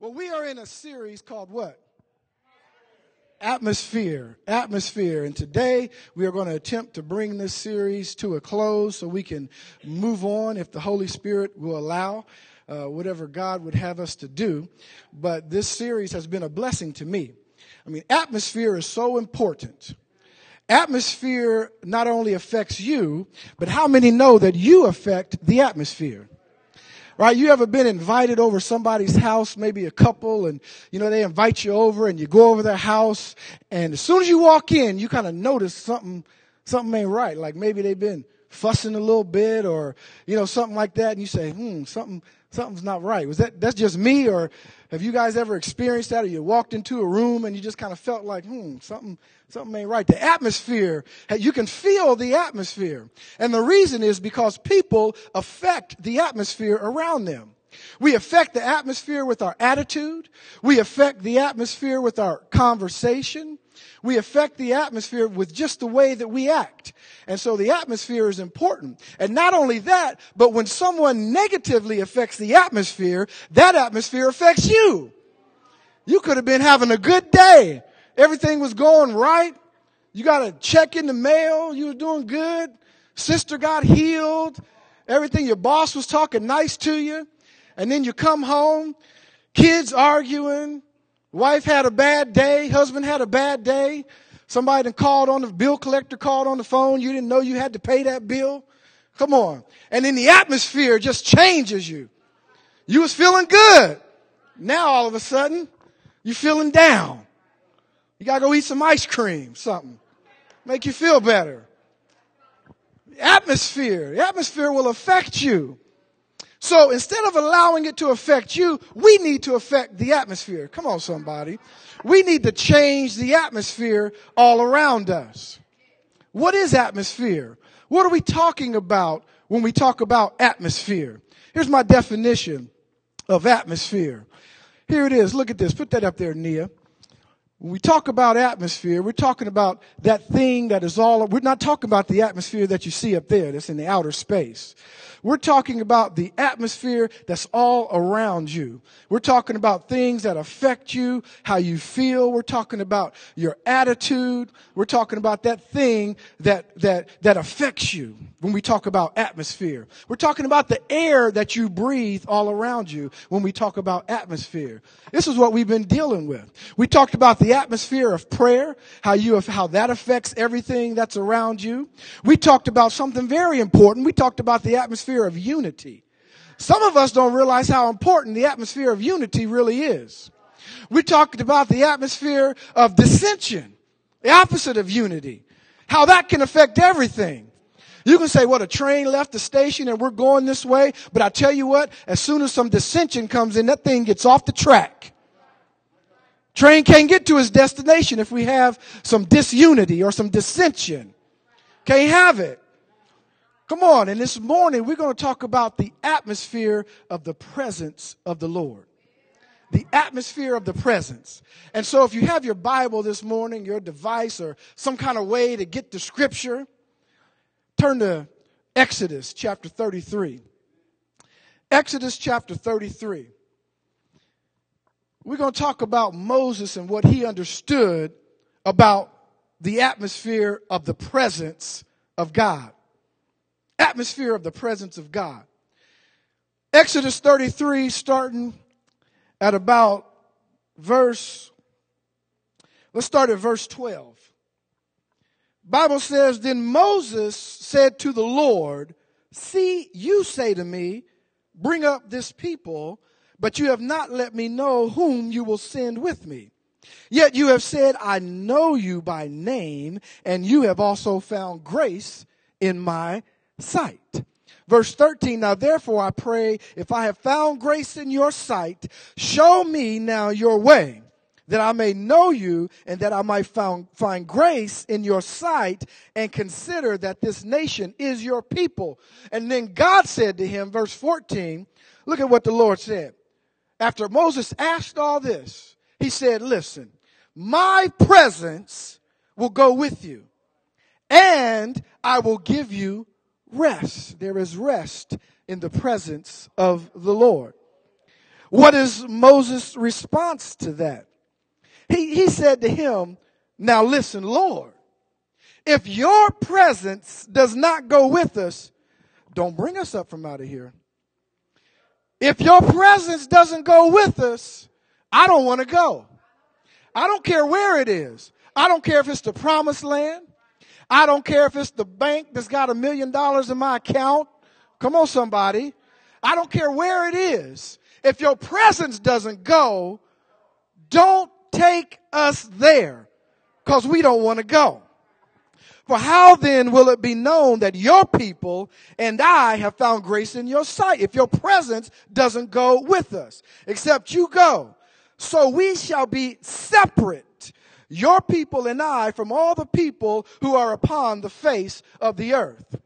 Well, we are in a series called what? Atmosphere. Atmosphere. And today we are going to attempt to bring this series to a close so we can move on if the Holy Spirit will allow. Uh, whatever God would have us to do. But this series has been a blessing to me. I mean, atmosphere is so important. Atmosphere not only affects you, but how many know that you affect the atmosphere? Right? You ever been invited over somebody's house, maybe a couple, and you know, they invite you over and you go over their house, and as soon as you walk in, you kind of notice something, something ain't right. Like maybe they've been fussing a little bit or, you know, something like that, and you say, hmm, something, something's not right. Was that, that's just me, or have you guys ever experienced that, or you walked into a room and you just kind of felt like, hmm, something, something ain't right. The atmosphere, you can feel the atmosphere. And the reason is because people affect the atmosphere around them. We affect the atmosphere with our attitude. We affect the atmosphere with our conversation. We affect the atmosphere with just the way that we act. And so the atmosphere is important. And not only that, but when someone negatively affects the atmosphere, that atmosphere affects you. You could have been having a good day. Everything was going right. You got a check in the mail. You were doing good. Sister got healed. Everything. Your boss was talking nice to you. And then you come home, kids arguing, wife had a bad day, husband had a bad day, somebody called on the bill collector called on the phone, you didn't know you had to pay that bill. Come on. And then the atmosphere just changes you. You was feeling good. Now all of a sudden, you're feeling down. You gotta go eat some ice cream, something. Make you feel better. Atmosphere. The atmosphere will affect you. So instead of allowing it to affect you, we need to affect the atmosphere. Come on, somebody. We need to change the atmosphere all around us. What is atmosphere? What are we talking about when we talk about atmosphere? Here's my definition of atmosphere. Here it is. Look at this. Put that up there, Nia. When we talk about atmosphere, we're talking about that thing that is all, we're not talking about the atmosphere that you see up there that's in the outer space. We're talking about the atmosphere that's all around you. We're talking about things that affect you, how you feel. We're talking about your attitude. We're talking about that thing that, that, that affects you when we talk about atmosphere. We're talking about the air that you breathe all around you when we talk about atmosphere. This is what we've been dealing with. We talked about the atmosphere of prayer, how you, how that affects everything that's around you. We talked about something very important. We talked about the atmosphere atmosphere of unity. Some of us don't realize how important the atmosphere of unity really is. We talked about the atmosphere of dissension, the opposite of unity, how that can affect everything. You can say, what, a train left the station and we're going this way, but I tell you what, as soon as some dissension comes in, that thing gets off the track. Train can't get to its destination if we have some disunity or some dissension. Can't have it. Come on, and this morning we're going to talk about the atmosphere of the presence of the Lord. The atmosphere of the presence. And so if you have your Bible this morning, your device, or some kind of way to get the scripture, turn to Exodus chapter 33. Exodus chapter 33. We're going to talk about Moses and what he understood about the atmosphere of the presence of God atmosphere of the presence of God. Exodus 33, starting at about verse, let's start at verse 12. Bible says, Then Moses said to the Lord, See, you say to me, Bring up this people, but you have not let me know whom you will send with me. Yet you have said, I know you by name, and you have also found grace in my sight. Verse 13, now therefore I pray, if I have found grace in your sight, show me now your way, that I may know you and that I might found, find grace in your sight and consider that this nation is your people. And then God said to him, verse 14, look at what the Lord said. After Moses asked all this, he said, listen, my presence will go with you and I will give you rest. There is rest in the presence of the Lord. What is Moses' response to that? He, he said to him, Now listen, Lord, if your presence does not go with us, don't bring us up from out of here. If your presence doesn't go with us, I don't want to go. I don't care where it is. I don't care if it's the promised land. I don't care if it's the bank that's got a million dollars in my account. Come on, somebody. I don't care where it is. If your presence doesn't go, don't take us there because we don't want to go. For how then will it be known that your people and I have found grace in your sight if your presence doesn't go with us, except you go? So we shall be separate, your people and I, from all the people who are upon the face of the earth.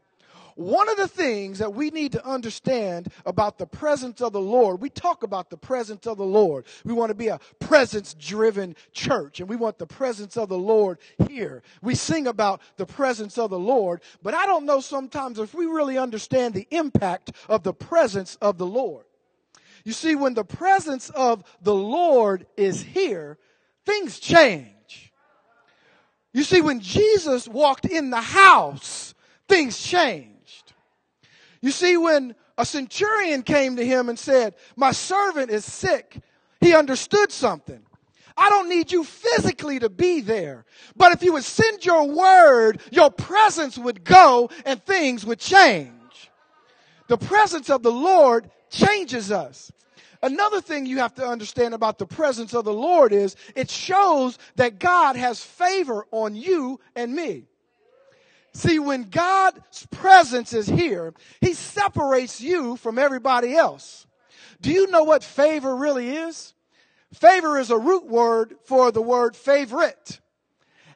One of the things that we need to understand about the presence of the Lord, we talk about the presence of the Lord. We want to be a presence driven church and we want the presence of the Lord here. We sing about the presence of the Lord, but I don't know sometimes if we really understand the impact of the presence of the Lord. You see, when the presence of the Lord is here, things change. You see, when Jesus walked in the house, things changed. You see, when a centurion came to him and said, My servant is sick, he understood something. I don't need you physically to be there. But if you would send your word, your presence would go and things would change. The presence of the Lord changes us. Another thing you have to understand about the presence of the Lord is it shows that God has favor on you and me. See, when God's presence is here, He separates you from everybody else. Do you know what favor really is? Favor is a root word for the word favorite.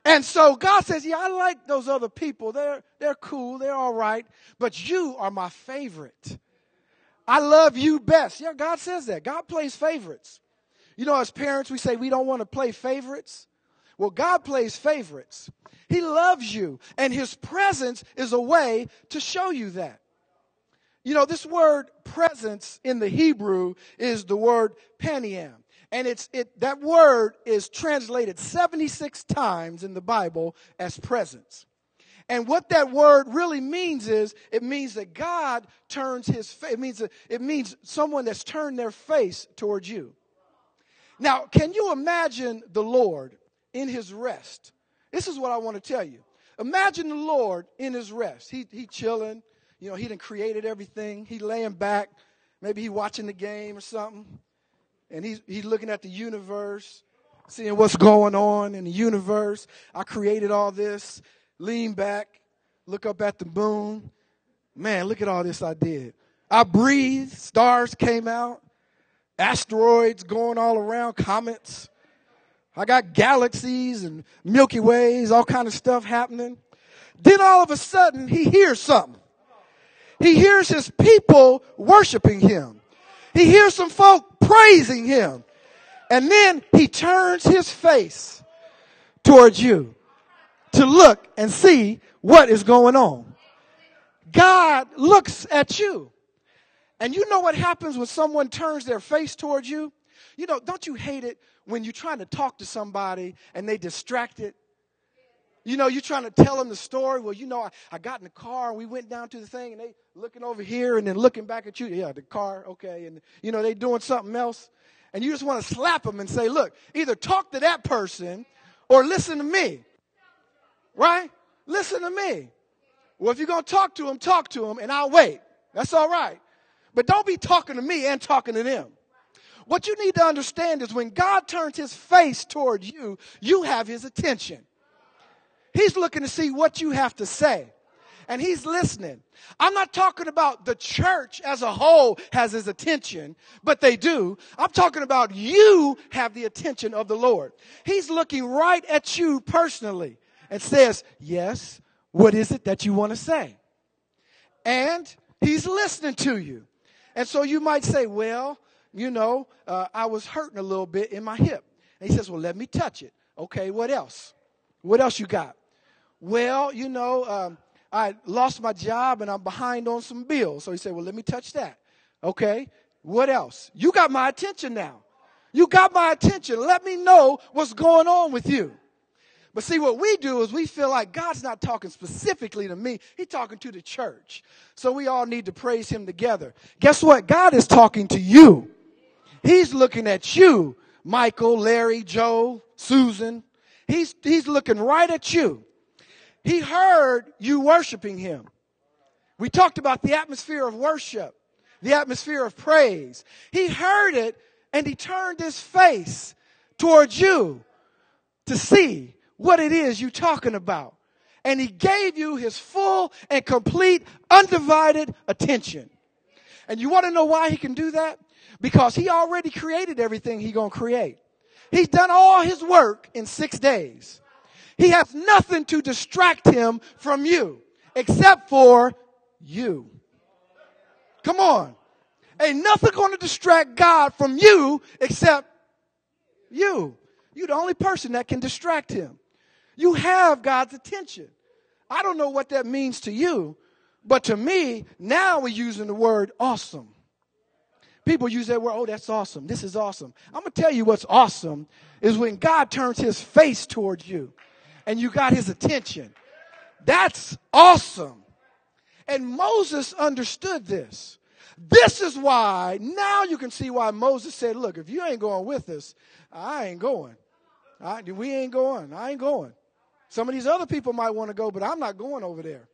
And so God says, yeah, I like those other people. They're, they're cool. They're all right. But you are my favorite. I love you best. Yeah, God says that. God plays favorites. You know, as parents, we say we don't want to play favorites. Well, God plays favorites. He loves you, and His presence is a way to show you that. You know, this word presence in the Hebrew is the word paniam. And it's it that word is translated 76 times in the Bible as presence. And what that word really means is it means that God turns his face. It means it means someone that's turned their face towards you. Now, can you imagine the Lord in his rest. This is what I want to tell you. Imagine the Lord in his rest. He he chilling. You know, he done created everything. He laying back. Maybe he watching the game or something. And he's he's looking at the universe, seeing what's going on in the universe. I created all this. Lean back, look up at the moon. Man, look at all this I did. I breathed, stars came out, asteroids going all around, comets. I got galaxies and Milky Ways, all kind of stuff happening. Then all of a sudden, he hears something. He hears his people worshiping him. He hears some folk praising him. And then he turns his face towards you to look and see what is going on. God looks at you. And you know what happens when someone turns their face towards you? You know, don't you hate it when you're trying to talk to somebody and they distracted? You know, you're trying to tell them the story. Well, you know, I, I got in the car and we went down to the thing and they looking over here and then looking back at you. Yeah, the car, okay. And, you know, they doing something else. And you just want to slap them and say, look, either talk to that person or listen to me. Right? Listen to me. Well, if you're going to talk to them, talk to them and I'll wait. That's all right. But don't be talking to me and talking to them. What you need to understand is when God turns his face toward you, you have his attention. He's looking to see what you have to say. And he's listening. I'm not talking about the church as a whole has his attention, but they do. I'm talking about you have the attention of the Lord. He's looking right at you personally and says, Yes, what is it that you want to say? And he's listening to you. And so you might say, Well, you know, uh, I was hurting a little bit in my hip. And he says, Well, let me touch it. Okay, what else? What else you got? Well, you know, um, I lost my job and I'm behind on some bills. So he said, Well, let me touch that. Okay, What else? You got my attention now. You got my attention. Let me know what's going on with you. But see, what we do is we feel like God's not talking specifically to me. He's talking to the church. So we all need to praise him together. Guess what? God is talking to you. He's looking at you, Michael, Larry, Joe, Susan. He's, he's looking right at you. He heard you worshiping him. We talked about the atmosphere of worship, the atmosphere of praise. He heard it and he turned his face towards you to see what it is you're talking about. And he gave you his full and complete undivided attention. And you want to know why he can do that? Because he already created everything he going to create. He's done all his work in six days. He has nothing to distract him from you except for you. Come on. Ain't nothing going to distract God from you except you. You're the only person that can distract him. You have God's attention. I don't know what that means to you, but to me, now we're using the word awesome. People use that word, oh, that's awesome. This is awesome. I'm going to tell you what's awesome is when God turns his face towards you and you got his attention. That's awesome. And Moses understood this. This is why, now you can see why Moses said, look, if you ain't going with us, I ain't going. I, we ain't going. I ain't going. Some of these other people might want to go, but I'm not going over there.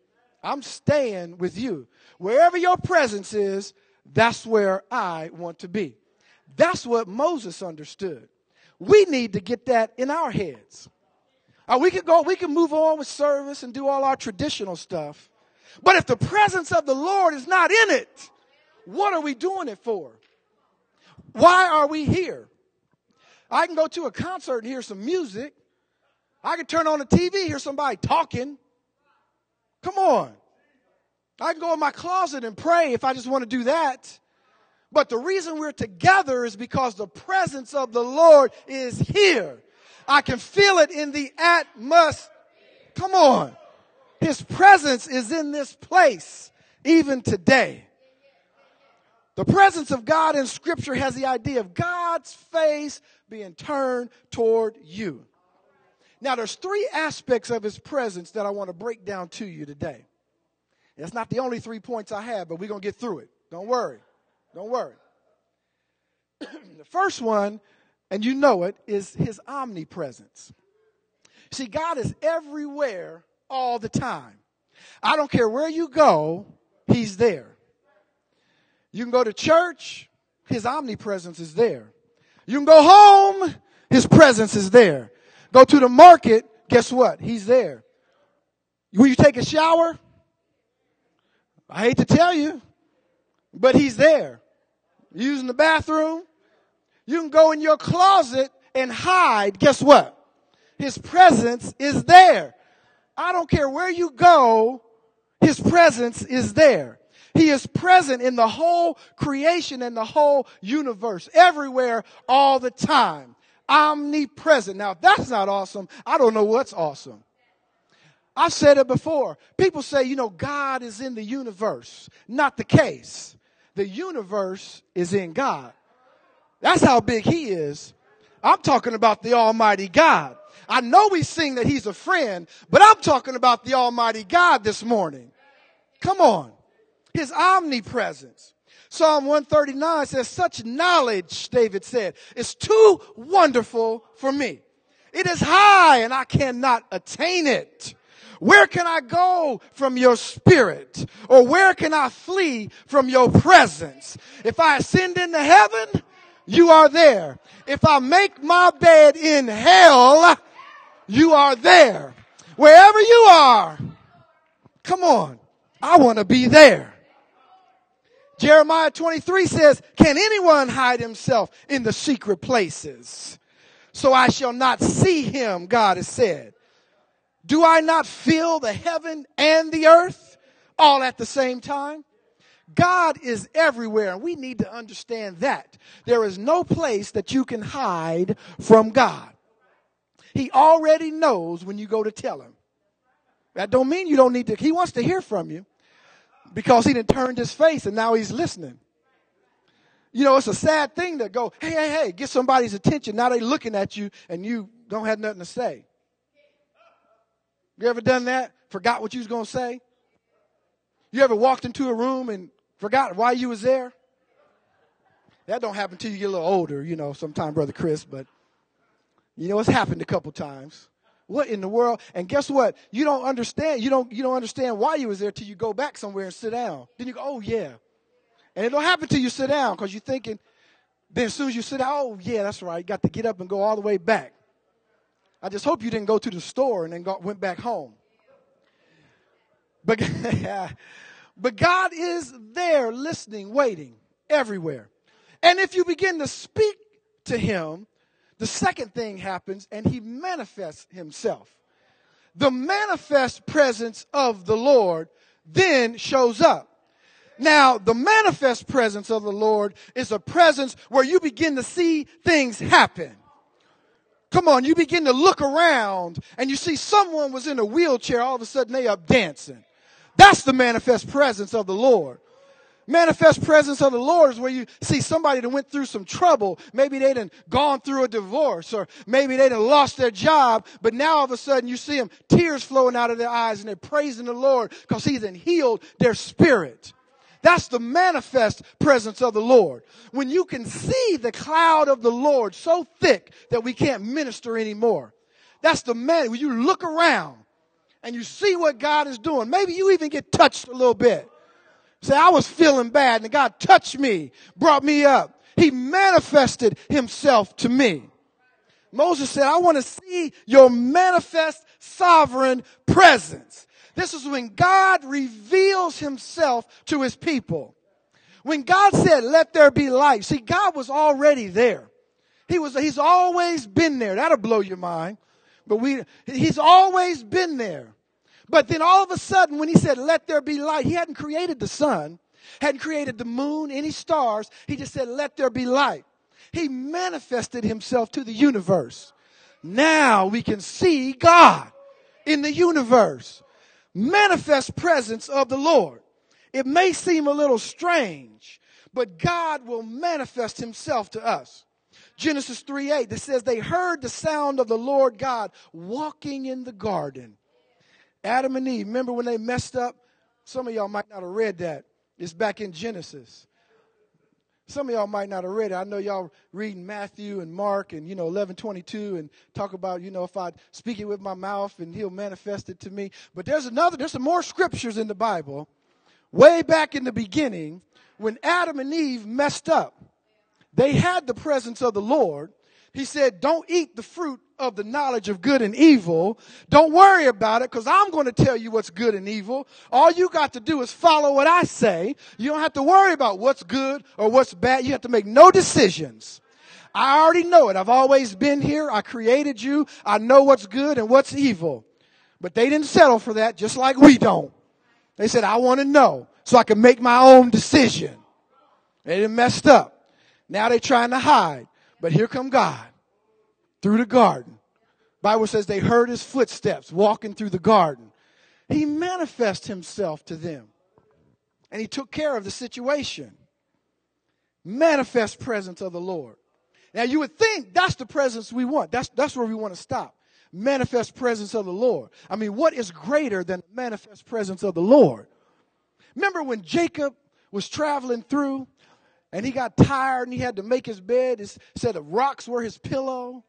I'm staying with you. Wherever your presence is, that's where I want to be. That's what Moses understood. We need to get that in our heads. Uh, we can go, we can move on with service and do all our traditional stuff. But if the presence of the Lord is not in it, what are we doing it for? Why are we here? I can go to a concert and hear some music, I can turn on the TV, hear somebody talking. Come on. I can go in my closet and pray if I just want to do that. But the reason we're together is because the presence of the Lord is here. I can feel it in the atmosphere. Come on. His presence is in this place even today. The presence of God in scripture has the idea of God's face being turned toward you. Now, there's three aspects of his presence that I want to break down to you today. That's not the only three points I have, but we're going to get through it. Don't worry. Don't worry. the first one, and you know it, is his omnipresence. See, God is everywhere all the time. I don't care where you go, he's there. You can go to church, his omnipresence is there. You can go home, his presence is there. Go to the market, guess what? He's there. Will you take a shower? I hate to tell you, but he's there. Using the bathroom. You can go in your closet and hide. Guess what? His presence is there. I don't care where you go, his presence is there. He is present in the whole creation and the whole universe, everywhere, all the time omnipresent. Now, if that's not awesome, I don't know what's awesome. I've said it before. People say, you know, God is in the universe. Not the case. The universe is in God. That's how big He is. I'm talking about the Almighty God. I know we sing that He's a friend, but I'm talking about the Almighty God this morning. Come on. His omnipresence. Psalm 139 says, such knowledge, David said, is too wonderful for me. It is high and I cannot attain it. Where can I go from your spirit? Or where can I flee from your presence? If I ascend into heaven, you are there. If I make my bed in hell, you are there. Wherever you are, come on. I want to be there. Jeremiah 23 says, Can anyone hide himself in the secret places? So I shall not see him, God has said. Do I not feel the heaven and the earth all at the same time? God is everywhere, and we need to understand that. There is no place that you can hide from God. He already knows when you go to tell him. That don't mean you don't need to, he wants to hear from you because he didn't turn his face and now he's listening. You know, it's a sad thing to go, hey, hey, hey, get somebody's attention. Now they looking at you and you don't have nothing to say. You ever done that? Forgot what you was going to say? You ever walked into a room and forgot why you was there? That don't happen till you get a little older, you know, sometime, Brother Chris, but you know, it's happened a couple times. What in the world? And guess what? You don't understand. You don't, you don't understand why you was there till you go back somewhere and sit down. Then you go, oh yeah. And it don't happen till you sit down because you're thinking, then as soon as you sit down, oh yeah, that's right. You got to get up and go all the way back. I just hope you didn't go to the store and then go, went back home. But, but God is there listening, waiting everywhere. And if you begin to speak to him, the second thing happens and he manifests himself. The manifest presence of the Lord then shows up. Now, the manifest presence of the Lord is a presence where you begin to see things happen. Come on, you begin to look around and you see someone was in a wheelchair, all of a sudden they up dancing. That's the manifest presence of the Lord. Manifest presence of the Lord is where you see somebody that went through some trouble. Maybe they done gone through a divorce or maybe they done lost their job, but now all of a sudden you see them tears flowing out of their eyes and they're praising the Lord because he's then healed their spirit. That's the manifest presence of the Lord. When you can see the cloud of the Lord so thick that we can't minister anymore. That's the man. When you look around and you see what God is doing, maybe you even get touched a little bit. Say, I was feeling bad and God touched me, brought me up. He manifested himself to me. Moses said, I want to see your manifest sovereign presence. This is when God reveals himself to his people. When God said, let there be light. See, God was already there. He was, he's always been there. That'll blow your mind. But we, he's always been there. But then all of a sudden, when he said, let there be light, he hadn't created the sun, hadn't created the moon, any stars. He just said, let there be light. He manifested himself to the universe. Now we can see God in the universe. Manifest presence of the Lord. It may seem a little strange, but God will manifest himself to us. Genesis 3 8, that says they heard the sound of the Lord God walking in the garden Adam and Eve, remember when they messed up? Some of y'all might not have read that. It's back in Genesis. Some of y'all might not have read it. I know y'all reading Matthew and Mark and, you know, 11, 22 and talk about, you know, if I speak it with my mouth and he'll manifest it to me. But there's another, there's some more scriptures in the Bible way back in the beginning when Adam and Eve messed up. They had the presence of the Lord. He said, don't eat the fruit of the knowledge of good and evil. Don't worry about it because I'm going to tell you what's good and evil. All you got to do is follow what I say. You don't have to worry about what's good or what's bad. You have to make no decisions. I already know it. I've always been here. I created you. I know what's good and what's evil. But they didn't settle for that just like we don't. They said, I want to know so I can make my own decision. They didn't messed up. Now they're trying to hide. But here come God through the garden. Bible says they heard his footsteps walking through the garden. He manifested himself to them. And he took care of the situation. Manifest presence of the Lord. Now you would think that's the presence we want. That's, that's where we want to stop. Manifest presence of the Lord. I mean, what is greater than manifest presence of the Lord? Remember when Jacob was traveling through and he got tired and he had to make his bed? He said the rocks were his pillow.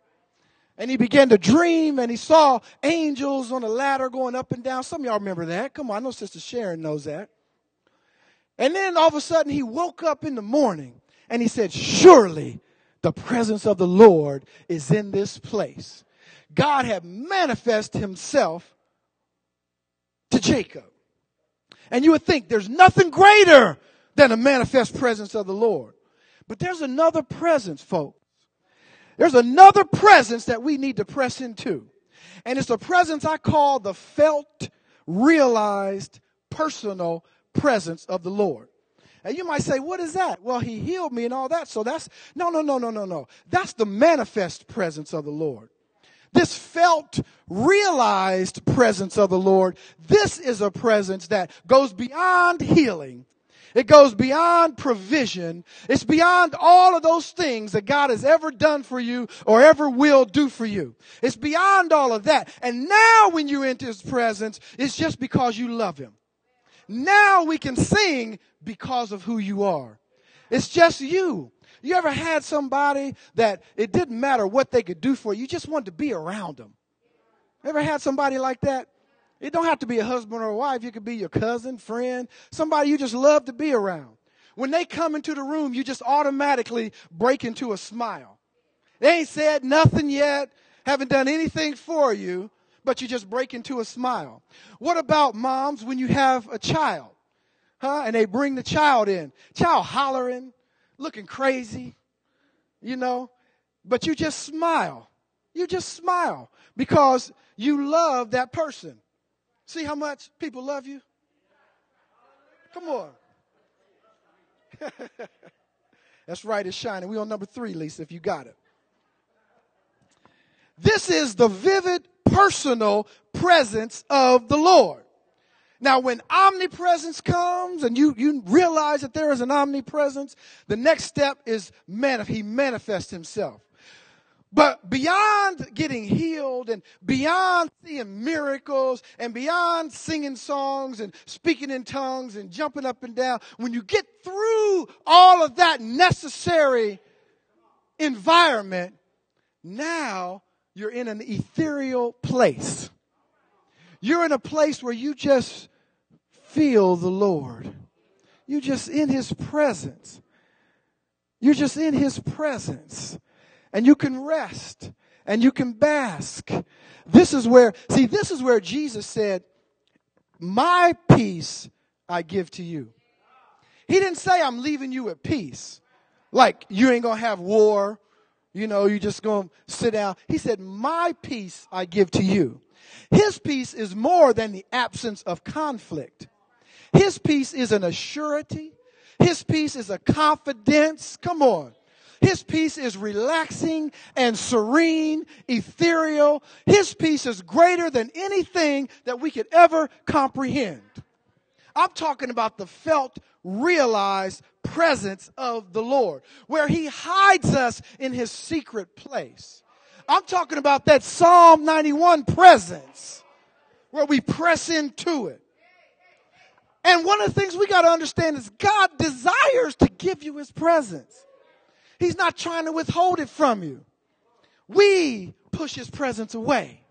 And he began to dream and he saw angels on a ladder going up and down. Some of y'all remember that. Come on, I know Sister Sharon knows that. And then all of a sudden he woke up in the morning and he said, Surely the presence of the Lord is in this place. God had manifested himself to Jacob. And you would think there's nothing greater than the manifest presence of the Lord. But there's another presence, folks. There's another presence that we need to press into. And it's a presence I call the felt, realized, personal presence of the Lord. And you might say, what is that? Well, he healed me and all that. So that's, no, no, no, no, no, no. That's the manifest presence of the Lord. This felt, realized presence of the Lord. This is a presence that goes beyond healing It goes beyond provision. It's beyond all of those things that God has ever done for you or ever will do for you. It's beyond all of that. And now when you enter His presence, it's just because you love Him. Now we can sing because of who you are. It's just you. You ever had somebody that it didn't matter what they could do for you, you just wanted to be around them? Ever had somebody like that? It don't have to be a husband or a wife. It could be your cousin, friend, somebody you just love to be around. When they come into the room, you just automatically break into a smile. They ain't said nothing yet, haven't done anything for you, but you just break into a smile. What about moms when you have a child? Huh? And they bring the child in. Child hollering, looking crazy, you know, but you just smile. You just smile because you love that person. See how much people love you? Come on. That's right, it's shining. We on number three, Lisa, if you got it. This is the vivid personal presence of the Lord. Now, when omnipresence comes and you, you realize that there is an omnipresence, the next step is man, he manifests himself. But beyond getting healed and beyond seeing miracles and beyond singing songs and speaking in tongues and jumping up and down, when you get through all of that necessary environment, now you're in an ethereal place. You're in a place where you just feel the Lord. You're just in His presence. You're just in His presence. And you can rest and you can bask. This is where, see, this is where Jesus said, My peace I give to you. He didn't say, I'm leaving you at peace. Like you ain't gonna have war you know, you just to sit down. He said, My peace I give to you. His peace is more than the absence of conflict. His peace is an assurity. His peace is a confidence. Come on. His peace is relaxing and serene, ethereal. His peace is greater than anything that we could ever comprehend. I'm talking about the felt, realized presence of the Lord, where He hides us in His secret place. I'm talking about that Psalm 91 presence, where we press into it. And one of the things we got to understand is God desires to give you His presence. He's not trying to withhold it from you. We push His presence away.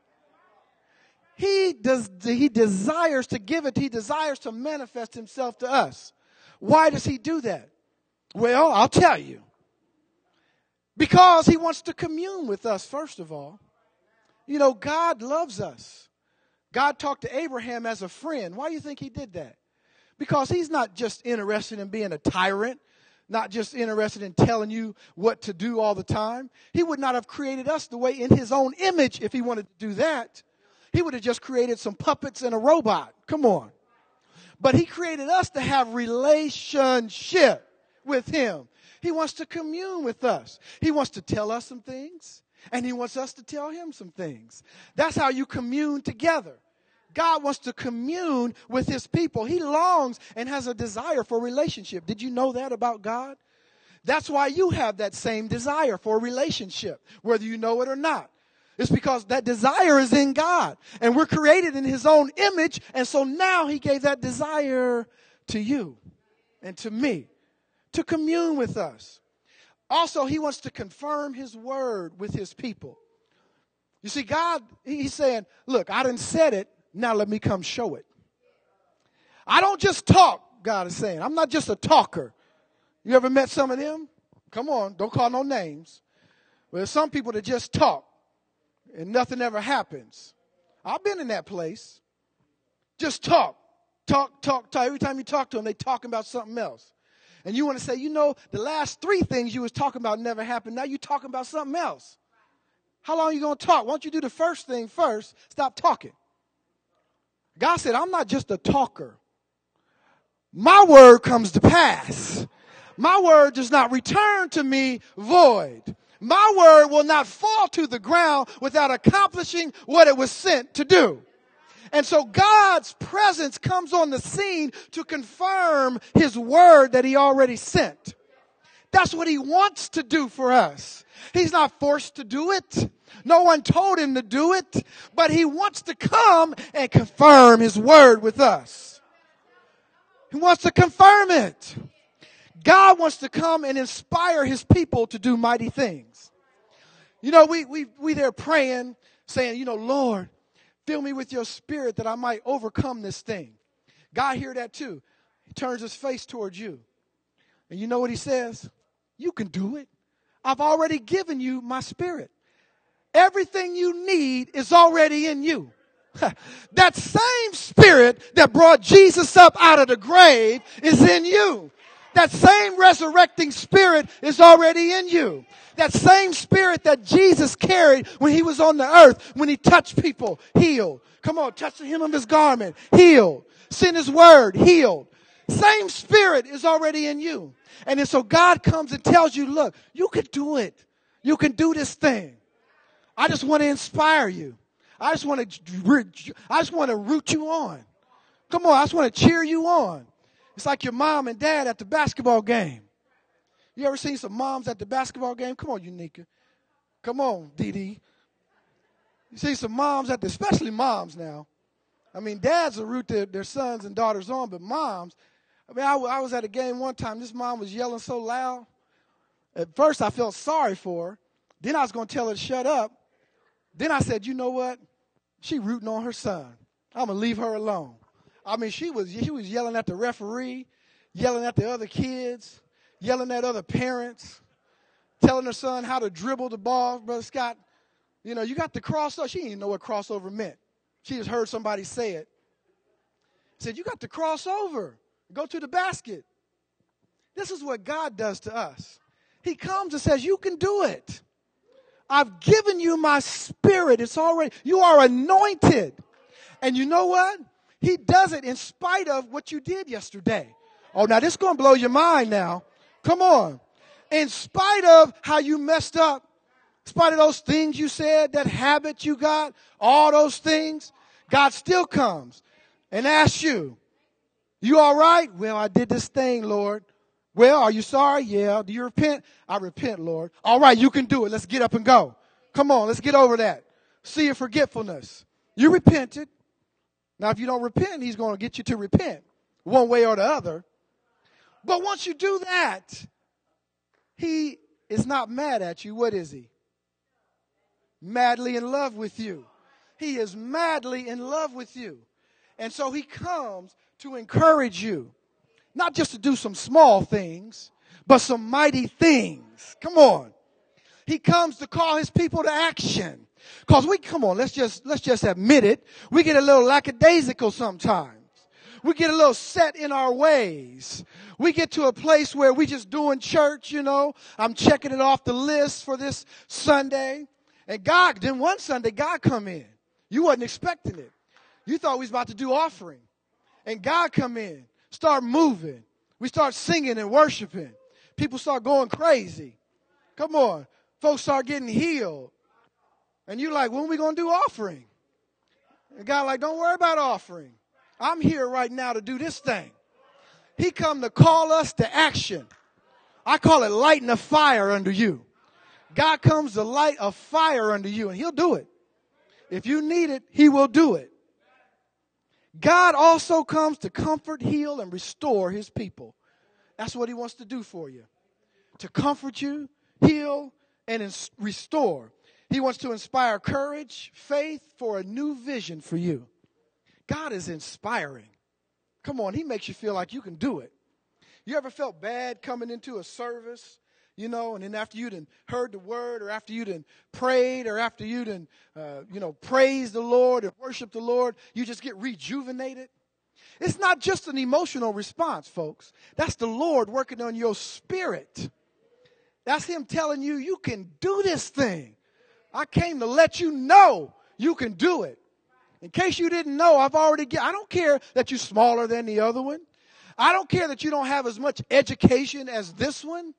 He does, he desires to give it. He desires to manifest himself to us. Why does he do that? Well, I'll tell you. Because he wants to commune with us, first of all. You know, God loves us. God talked to Abraham as a friend. Why do you think he did that? Because he's not just interested in being a tyrant, not just interested in telling you what to do all the time. He would not have created us the way in his own image if he wanted to do that. He would have just created some puppets and a robot. Come on. But he created us to have relationship with him. He wants to commune with us. He wants to tell us some things and he wants us to tell him some things. That's how you commune together. God wants to commune with his people. He longs and has a desire for relationship. Did you know that about God? That's why you have that same desire for relationship, whether you know it or not. It's because that desire is in God and we're created in his own image. And so now he gave that desire to you and to me to commune with us. Also, he wants to confirm his word with his people. You see, God, he's saying, look, I didn't said it. Now let me come show it. I don't just talk, God is saying. I'm not just a talker. You ever met some of them? Come on, don't call no names. Well, there's some people that just talk and nothing ever happens. I've been in that place. Just talk, talk, talk, talk. Every time you talk to them, they talking about something else. And you want to say, you know, the last three things you was talking about never happened. Now you talking about something else. How long are you going to talk? Why don't you do the first thing first? Stop talking. God said, I'm not just a talker. My word comes to pass. My word does not return to me void. My word will not fall to the ground without accomplishing what it was sent to do. And so God's presence comes on the scene to confirm his word that he already sent. That's what he wants to do for us. He's not forced to do it. No one told him to do it, but he wants to come and confirm his word with us. He wants to confirm it. God wants to come and inspire his people to do mighty things. You know, we, we, we there praying, saying, you know, Lord, fill me with your spirit that I might overcome this thing. God hear that too. He turns his face towards you. And you know what he says? You can do it. I've already given you my spirit. Everything you need is already in you. that same spirit that brought Jesus up out of the grave is in you. That same resurrecting spirit is already in you. That same spirit that Jesus carried when he was on the earth, when he touched people, healed. Come on, touch the hem of his garment, healed. Send his word, healed. Same spirit is already in you. And so God comes and tells you, look, you can do it. You can do this thing. I just want to inspire you. I just want to, I just want to root you on. Come on, I just want to cheer you on. It's like your mom and dad at the basketball game. You ever seen some moms at the basketball game? Come on, Unica. Come on, Dee. You see some moms at the, especially moms now. I mean, dads will root their, their sons and daughters on, but moms, I mean, I, I was at a game one time. This mom was yelling so loud. At first, I felt sorry for her. Then I was going to tell her to shut up. Then I said, you know what? She rooting on her son. I'm to leave her alone. I mean, she was she was yelling at the referee, yelling at the other kids, yelling at other parents, telling her son how to dribble the ball. Brother Scott, you know, you got the crossover. She didn't know what crossover meant. She just heard somebody say it. Said, You got to cross over. Go to the basket. This is what God does to us. He comes and says, You can do it. I've given you my spirit. It's already, you are anointed. And you know what? He does it in spite of what you did yesterday. Oh, now this is going to blow your mind now. Come on. In spite of how you messed up, in spite of those things you said, that habit you got, all those things, God still comes and asks you, you all right? Well, I did this thing, Lord. Well, are you sorry? Yeah. Do you repent? I repent, Lord. All right, you can do it. Let's get up and go. Come on, let's get over that. See your forgetfulness. You repented. Now, if you don't repent, he's going to get you to repent one way or the other. But once you do that, he is not mad at you. What is he? Madly in love with you. He is madly in love with you. And so he comes to encourage you, not just to do some small things, but some mighty things. Come on. He comes to call his people to action. Cause we, come on, let's just, let's just admit it. We get a little lackadaisical sometimes. We get a little set in our ways. We get to a place where we just doing church, you know. I'm checking it off the list for this Sunday. And God, then one Sunday, God come in. You wasn't expecting it. You thought we was about to do offering. And God come in, start moving. We start singing and worshiping. People start going crazy. Come on. Folks start getting healed. And you're like, when are we going to do offering? And God like, don't worry about offering. I'm here right now to do this thing. He come to call us to action. I call it lighting a fire under you. God comes to light a fire under you and he'll do it. If you need it, he will do it. God also comes to comfort, heal, and restore his people. That's what he wants to do for you. To comfort you, heal, and restore. He wants to inspire courage, faith for a new vision for you. God is inspiring. Come on, He makes you feel like you can do it. You ever felt bad coming into a service, you know, and then after you would heard the word, or after you would prayed, or after you would uh, you know, praised the Lord and worshiped the Lord, you just get rejuvenated? It's not just an emotional response, folks. That's the Lord working on your spirit. That's Him telling you, you can do this thing. I came to let you know you can do it. In case you didn't know, I've already get, I don't care that you're smaller than the other one. I don't care that you don't have as much education as this one.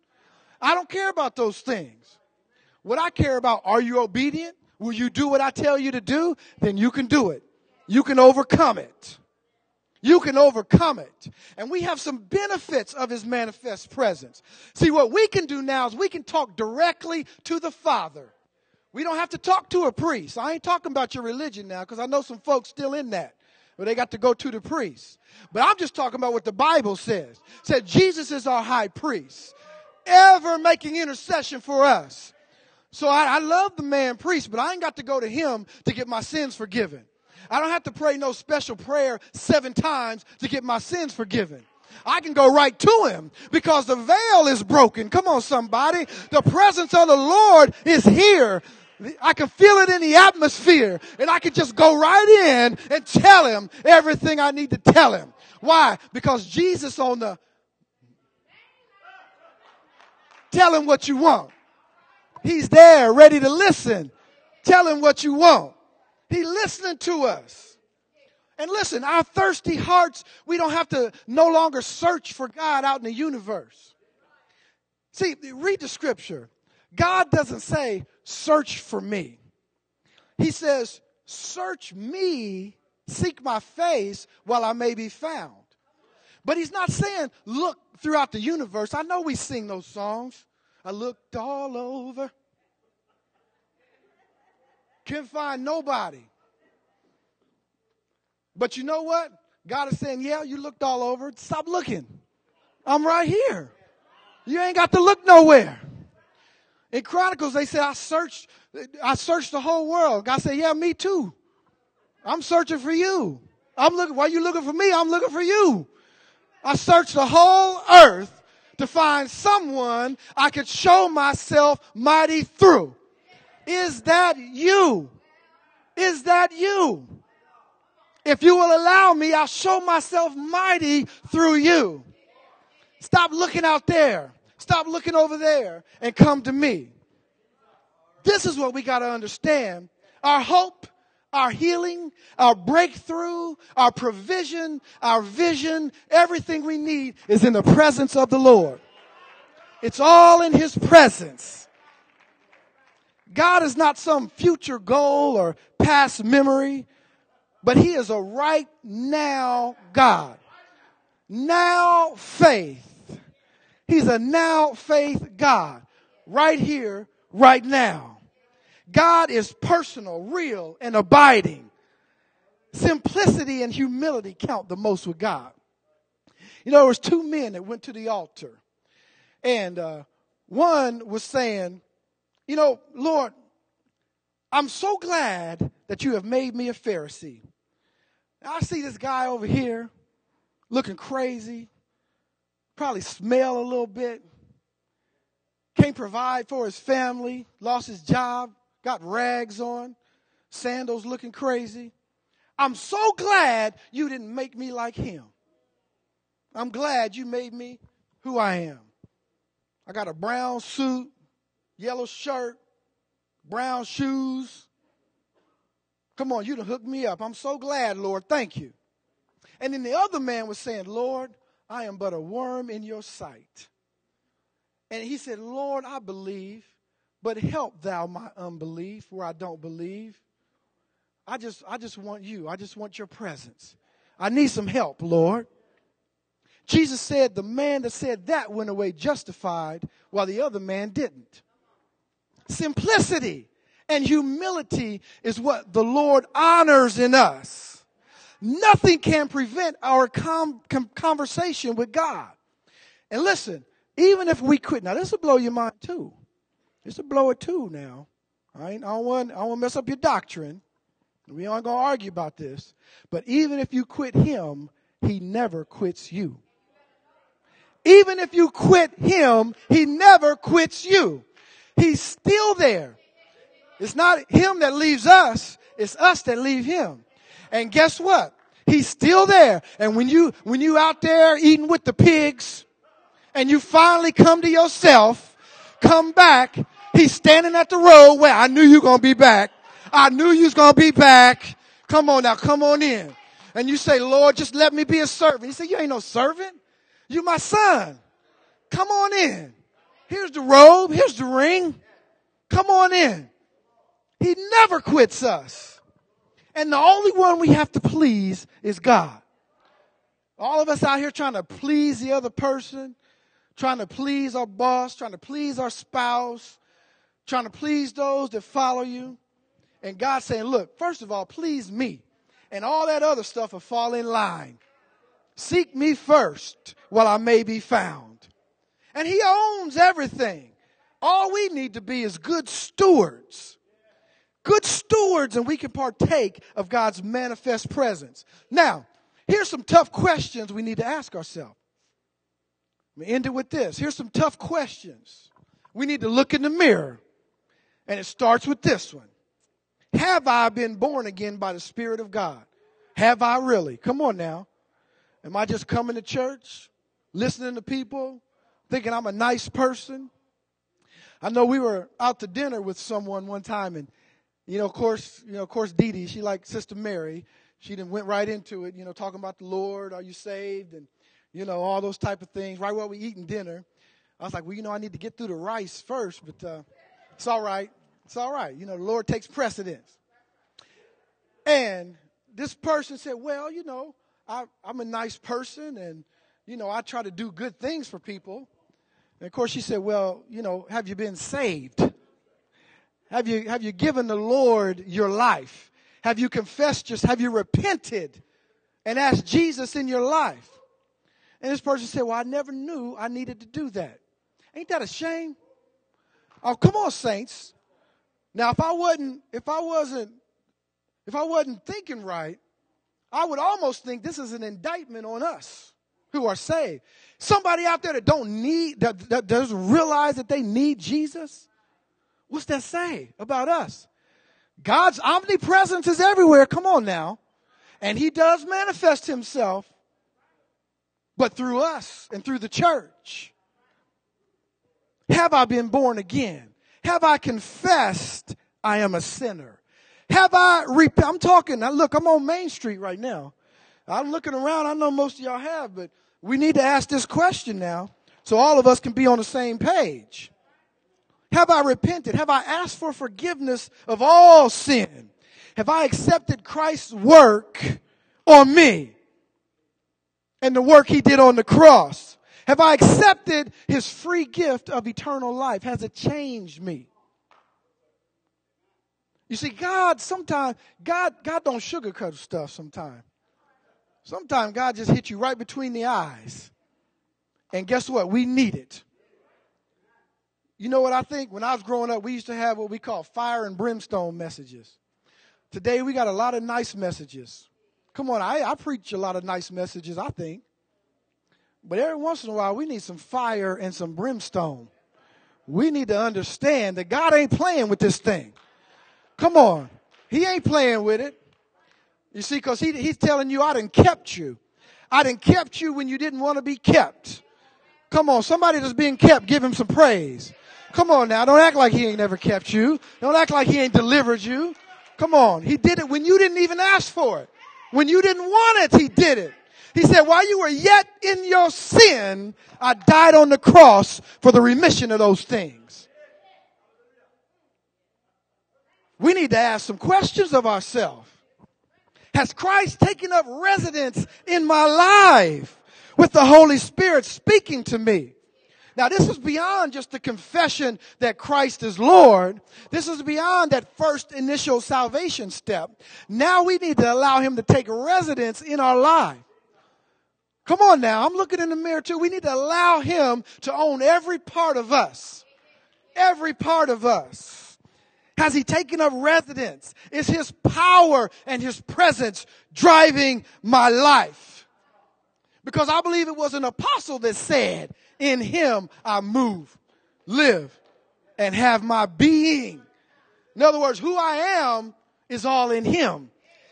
I don't care about those things. What I care about, are you obedient? Will you do what I tell you to do? Then you can do it. you can overcome it. You can overcome it. And we have some benefits of his manifest presence. See, what we can do now is we can talk directly to the Father. We don't have to talk to a priest. I ain't talking about your religion now because I know some folks still in that. Where they got to go to the priest. But I'm just talking about what the Bible says. It said Jesus is our high priest, ever making intercession for us. So I, I love the man priest, but I ain't got to go to him to get my sins forgiven. I don't have to pray no special prayer seven times to get my sins forgiven. I can go right to him because the veil is broken. Come on, somebody. The presence of the Lord is here. I can feel it in the atmosphere and I can just go right in and tell him everything I need to tell him. Why? Because Jesus on the tell him what you want. He's there ready to listen. Tell him what you want. He's listening to us. And listen, our thirsty hearts, we don't have to no longer search for God out in the universe. See, read the scripture. God doesn't say, search for me. He says, search me, seek my face while I may be found. But he's not saying, look throughout the universe. I know we sing those songs. I looked all over. Can't find nobody. But you know what? God is saying, yeah, you looked all over. Stop looking. I'm right here. You ain't got to look nowhere. In Chronicles, they say, I searched, I searched the whole world. God said, yeah, me too. I'm searching for you. I'm looking, while you looking for me, I'm looking for you. I searched the whole earth to find someone I could show myself mighty through. Is that you? Is that you? If you will allow me, I'll show myself mighty through you. Stop looking out there. Stop looking over there and come to me. This is what we got to understand. Our hope, our healing, our breakthrough, our provision, our vision, everything we need is in the presence of the Lord. It's all in His presence. God is not some future goal or past memory, but He is a right now God. Now faith. He's a now faith God. Right here, right now. God is personal, real, and abiding. Simplicity and humility count the most with God. You know, there was two men that went to the altar. And uh, one was saying, you know, Lord, I'm so glad that you have made me a Pharisee. I see this guy over here looking crazy, probably smell a little bit, can't provide for his family, lost his job, got rags on, sandals looking crazy. I'm so glad you didn't make me like him. I'm glad you made me who I am. I got a brown suit, yellow shirt, brown shoes. Come on, you to hook me up. I'm so glad, Lord. Thank you. And then the other man was saying, Lord, I am but a worm in your sight. And he said, Lord, I believe, but help thou my unbelief where I don't believe. I just, I just want you. I just want your presence. I need some help, Lord. Jesus said the man that said that went away justified while the other man didn't. Simplicity and humility is what the Lord honors in us. Nothing can prevent our com- com- conversation with God. And listen, even if we quit, now this will blow your mind too. This a blow it too now. I, ain't, I don't want, I want to mess up your doctrine. We aren't going to argue about this. But even if you quit him, he never quits you. Even if you quit him, he never quits you. He's still there. It's not him that leaves us, it's us that leave him. And guess what? He's still there. And when you, when you out there eating with the pigs and you finally come to yourself, come back, he's standing at the road where I knew you were going to be back. I knew you was going to be back. Come on now, come on in. And you say, Lord, just let me be a servant. He said, you ain't no servant. You my son. Come on in. Here's the robe. Here's the ring. Come on in. He never quits us. And the only one we have to please is God. All of us out here trying to please the other person, trying to please our boss, trying to please our spouse, trying to please those that follow you. And God saying, look, first of all, please me. And all that other stuff will fall in line. Seek me first while I may be found. And he owns everything. All we need to be is good stewards. Good stewards, and we can partake of God's manifest presence. Now, here's some tough questions we need to ask ourselves. Let me end it with this. Here's some tough questions. We need to look in the mirror. And it starts with this one. Have I been born again by the Spirit of God? Have I really? Come on now. Am I just coming to church, listening to people, thinking I'm a nice person? I know we were out to dinner with someone one time and you know, of course, you know, of course, Dee Dee, she like Sister Mary. She then went right into it, you know, talking about the Lord, are you saved? And, you know, all those type of things, right while we eating dinner. I was like, well, you know, I need to get through the rice first, but uh, it's all right. It's all right. You know, the Lord takes precedence. And this person said, well, you know, I, I'm a nice person and, you know, I try to do good things for people. And of course, she said, well, you know, have you been saved? Have you, have you given the Lord your life? Have you confessed just, have you repented and asked Jesus in your life? And this person said, well, I never knew I needed to do that. Ain't that a shame? Oh, come on, saints. Now, if I wasn't, if I wasn't, if I wasn't thinking right, I would almost think this is an indictment on us who are saved. Somebody out there that don't need, that, that doesn't realize that they need Jesus. What's that say about us? God's omnipresence is everywhere. Come on now. And he does manifest himself, but through us and through the church. Have I been born again? Have I confessed I am a sinner? Have I rep- I'm talking, now look, I'm on Main Street right now. I'm looking around. I know most of y'all have, but we need to ask this question now so all of us can be on the same page. Have I repented? Have I asked for forgiveness of all sin? Have I accepted Christ's work on me and the work he did on the cross? Have I accepted his free gift of eternal life? Has it changed me? You see, God sometimes, God, God don't sugarcoat stuff sometimes. Sometimes God just hits you right between the eyes. And guess what? We need it. You know what I think? When I was growing up, we used to have what we call fire and brimstone messages. Today, we got a lot of nice messages. Come on, I, I preach a lot of nice messages, I think. But every once in a while, we need some fire and some brimstone. We need to understand that God ain't playing with this thing. Come on. He ain't playing with it. You see, because he, he's telling you, I done kept you. I done kept you when you didn't want to be kept. Come on, somebody that's being kept, give him some praise. Come on now, don't act like he ain't never kept you. Don't act like he ain't delivered you. Come on, he did it when you didn't even ask for it. When you didn't want it, he did it. He said, while you were yet in your sin, I died on the cross for the remission of those things. We need to ask some questions of ourselves. Has Christ taken up residence in my life with the Holy Spirit speaking to me? Now this is beyond just the confession that Christ is Lord. This is beyond that first initial salvation step. Now we need to allow Him to take residence in our life. Come on now, I'm looking in the mirror too. We need to allow Him to own every part of us. Every part of us. Has He taken up residence? Is His power and His presence driving my life? Because I believe it was an apostle that said, in him I move, live, and have my being. In other words, who I am is all in him.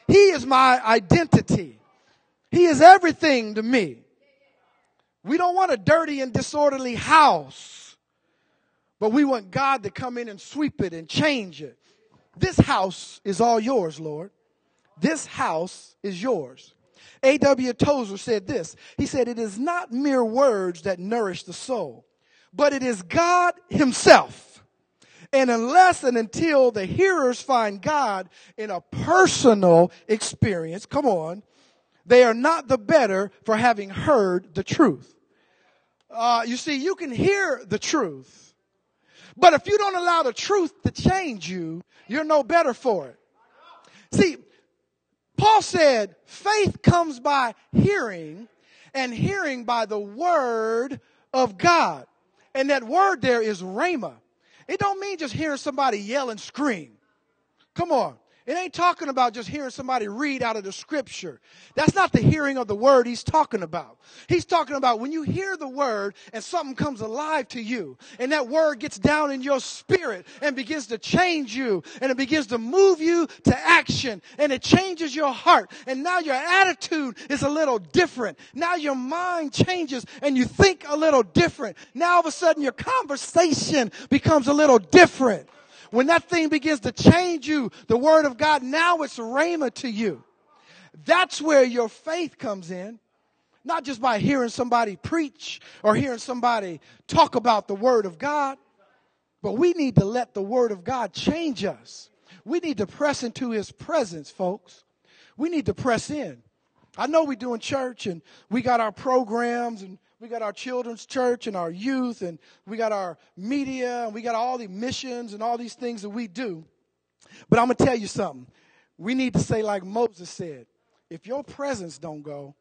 He is my identity. He is everything to me. We don't want a dirty and disorderly house, but we want God to come in and sweep it and change it. This house is all yours, Lord. This house is yours. A.W. Tozer said this. He said, It is not mere words that nourish the soul, but it is God Himself And unless and until the hearers find God in a personal experience, come on, they are not the better for having heard the truth. Uh, you see, you can hear the truth, but if you don't allow the truth to change you, you're no better for it. See, Paul said, faith comes by hearing, and hearing by the word of God. And that word there is rhema. It don't mean just hearing somebody yell and scream. Come on. It ain't talking about just hearing somebody read out of the scripture. That's not the hearing of the word he's talking about. He's talking about when you hear the word and something comes alive to you and that word gets down in your spirit and begins to change you and it begins to move you to action and it changes your heart and now your attitude is a little different. Now your mind changes and you think a little different. Now all of a sudden your conversation becomes a little different. When that thing begins to change you, the word of God, now it's rhema to you. That's where your faith comes in. Not just by hearing somebody preach or hearing somebody talk about the word of God, but we need to let the word of God change us. We need to press into his presence, folks. We need to press in. I know we're doing church and we got our programs and we got our children's church and our youth, and we got our media, and we got all the missions and all these things that we do. But I'm going to tell you something. We need to say, like Moses said, if your presence don't go,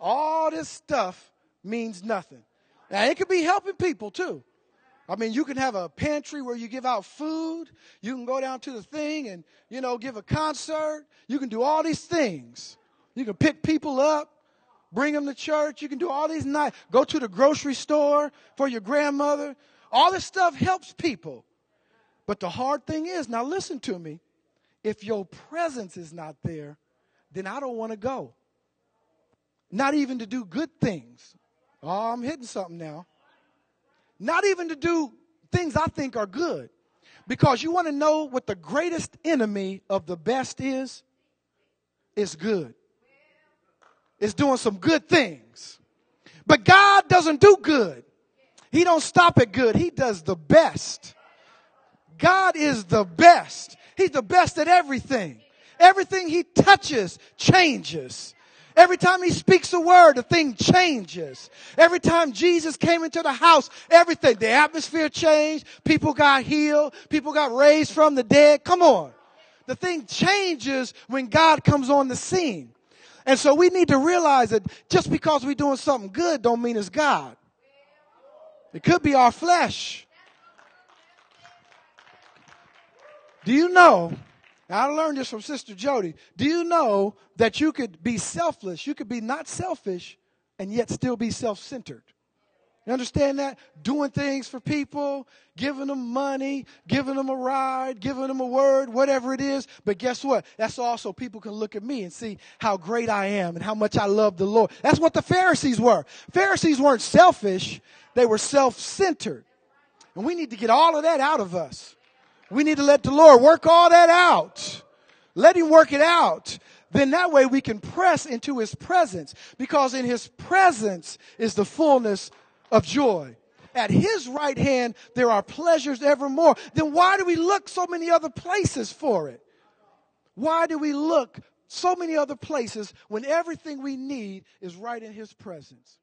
all this stuff means nothing. Now, it could be helping people too. I mean, you can have a pantry where you give out food. You can go down to the thing and, you know, give a concert. You can do all these things. You can pick people up bring them to church. You can do all these nights. Go to the grocery store for your grandmother. All this stuff helps people. But the hard thing is, now listen to me. If your presence is not there, then I don't want to go. Not even to do good things. Oh, I'm hitting something now. Not even to do things I think are good. Because you want to know what the greatest enemy of the best is? It's good is doing some good things. But God doesn't do good. He don't stop at good. He does the best. God is the best. He's the best at everything. Everything he touches changes. Every time he speaks a word, the thing changes. Every time Jesus came into the house, everything, the atmosphere changed. People got healed. People got raised from the dead. Come on. The thing changes when God comes on the scene. And so we need to realize that just because we're doing something good don't mean it's God. It could be our flesh. Do you know? I learned this from Sister Jody. Do you know that you could be selfless? You could be not selfish and yet still be self centered. You understand that? Doing things for people, giving them money, giving them a ride, giving them a word, whatever it is. But guess what? That's also people can look at me and see how great I am and how much I love the Lord. That's what the Pharisees were. Pharisees weren't selfish, they were self centered. And we need to get all of that out of us. We need to let the Lord work all that out. Let Him work it out then that way we can press into his presence because in his presence is the fullness of joy. At his right hand, there are pleasures evermore. Then why do we look so many other places for it? Why do we look so many other places when everything we need is right in his presence?